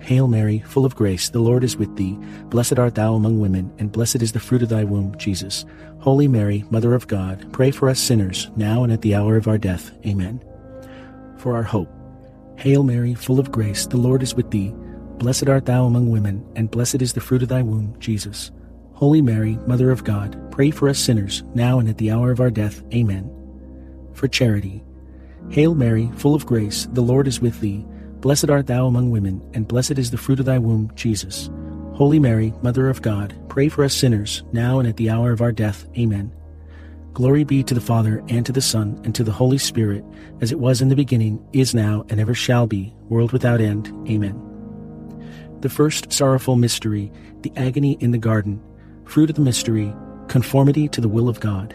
Hail Mary, full of grace, the Lord is with thee. Blessed art thou among women, and blessed is the fruit of thy womb, Jesus. Holy Mary, Mother of God, pray for us sinners, now and at the hour of our death. Amen. For our hope. Hail Mary, full of grace, the Lord is with thee. Blessed art thou among women, and blessed is the fruit of thy womb, Jesus. Holy Mary, Mother of God, pray for us sinners, now and at the hour of our death. Amen. For charity. Hail Mary, full of grace, the Lord is with thee. Blessed art thou among women, and blessed is the fruit of thy womb, Jesus. Holy Mary, Mother of God, pray for us sinners, now and at the hour of our death. Amen. Glory be to the Father, and to the Son, and to the Holy Spirit, as it was in the beginning, is now, and ever shall be, world without end. Amen. The first sorrowful mystery, the agony in the garden. Fruit of the mystery, conformity to the will of God.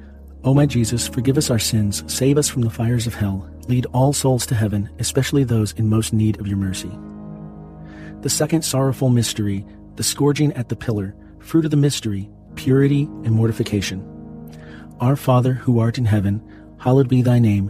O my Jesus, forgive us our sins, save us from the fires of hell, lead all souls to heaven, especially those in most need of your mercy. The second sorrowful mystery, the scourging at the pillar, fruit of the mystery, purity and mortification. Our Father who art in heaven, hallowed be thy name.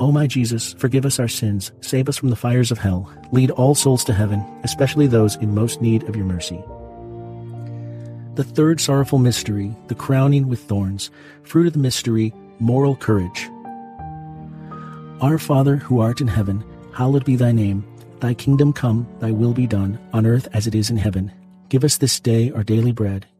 O my Jesus, forgive us our sins, save us from the fires of hell, lead all souls to heaven, especially those in most need of your mercy. The third sorrowful mystery, the crowning with thorns. Fruit of the mystery, moral courage. Our Father, who art in heaven, hallowed be thy name. Thy kingdom come, thy will be done, on earth as it is in heaven. Give us this day our daily bread,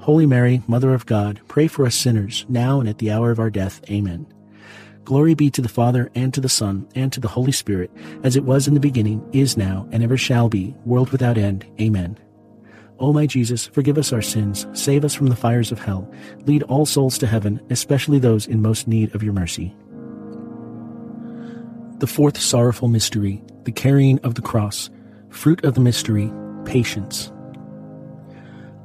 Holy Mary, Mother of God, pray for us sinners, now and at the hour of our death. Amen. Glory be to the Father, and to the Son, and to the Holy Spirit, as it was in the beginning, is now, and ever shall be, world without end. Amen. O my Jesus, forgive us our sins, save us from the fires of hell, lead all souls to heaven, especially those in most need of your mercy. The fourth sorrowful mystery, the carrying of the cross. Fruit of the mystery, patience.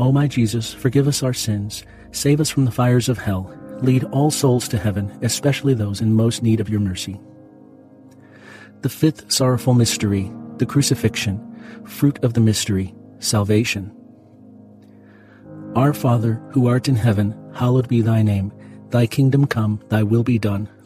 O my Jesus, forgive us our sins, save us from the fires of hell, lead all souls to heaven, especially those in most need of your mercy. The fifth sorrowful mystery the crucifixion, fruit of the mystery, salvation. Our Father, who art in heaven, hallowed be thy name. Thy kingdom come, thy will be done,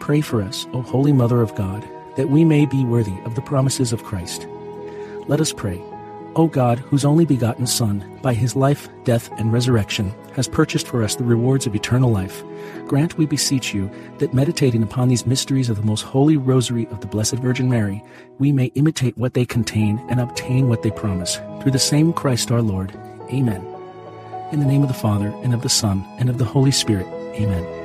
pray for us, O Holy Mother of God, that we may be worthy of the promises of Christ. Let us pray. O God, whose only begotten Son, by his life, death, and resurrection, has purchased for us the rewards of eternal life, grant, we beseech you, that meditating upon these mysteries of the most holy rosary of the Blessed Virgin Mary, we may imitate what they contain and obtain what they promise. Through the same Christ our Lord. Amen. In the name of the Father, and of the Son, and of the Holy Spirit. Amen.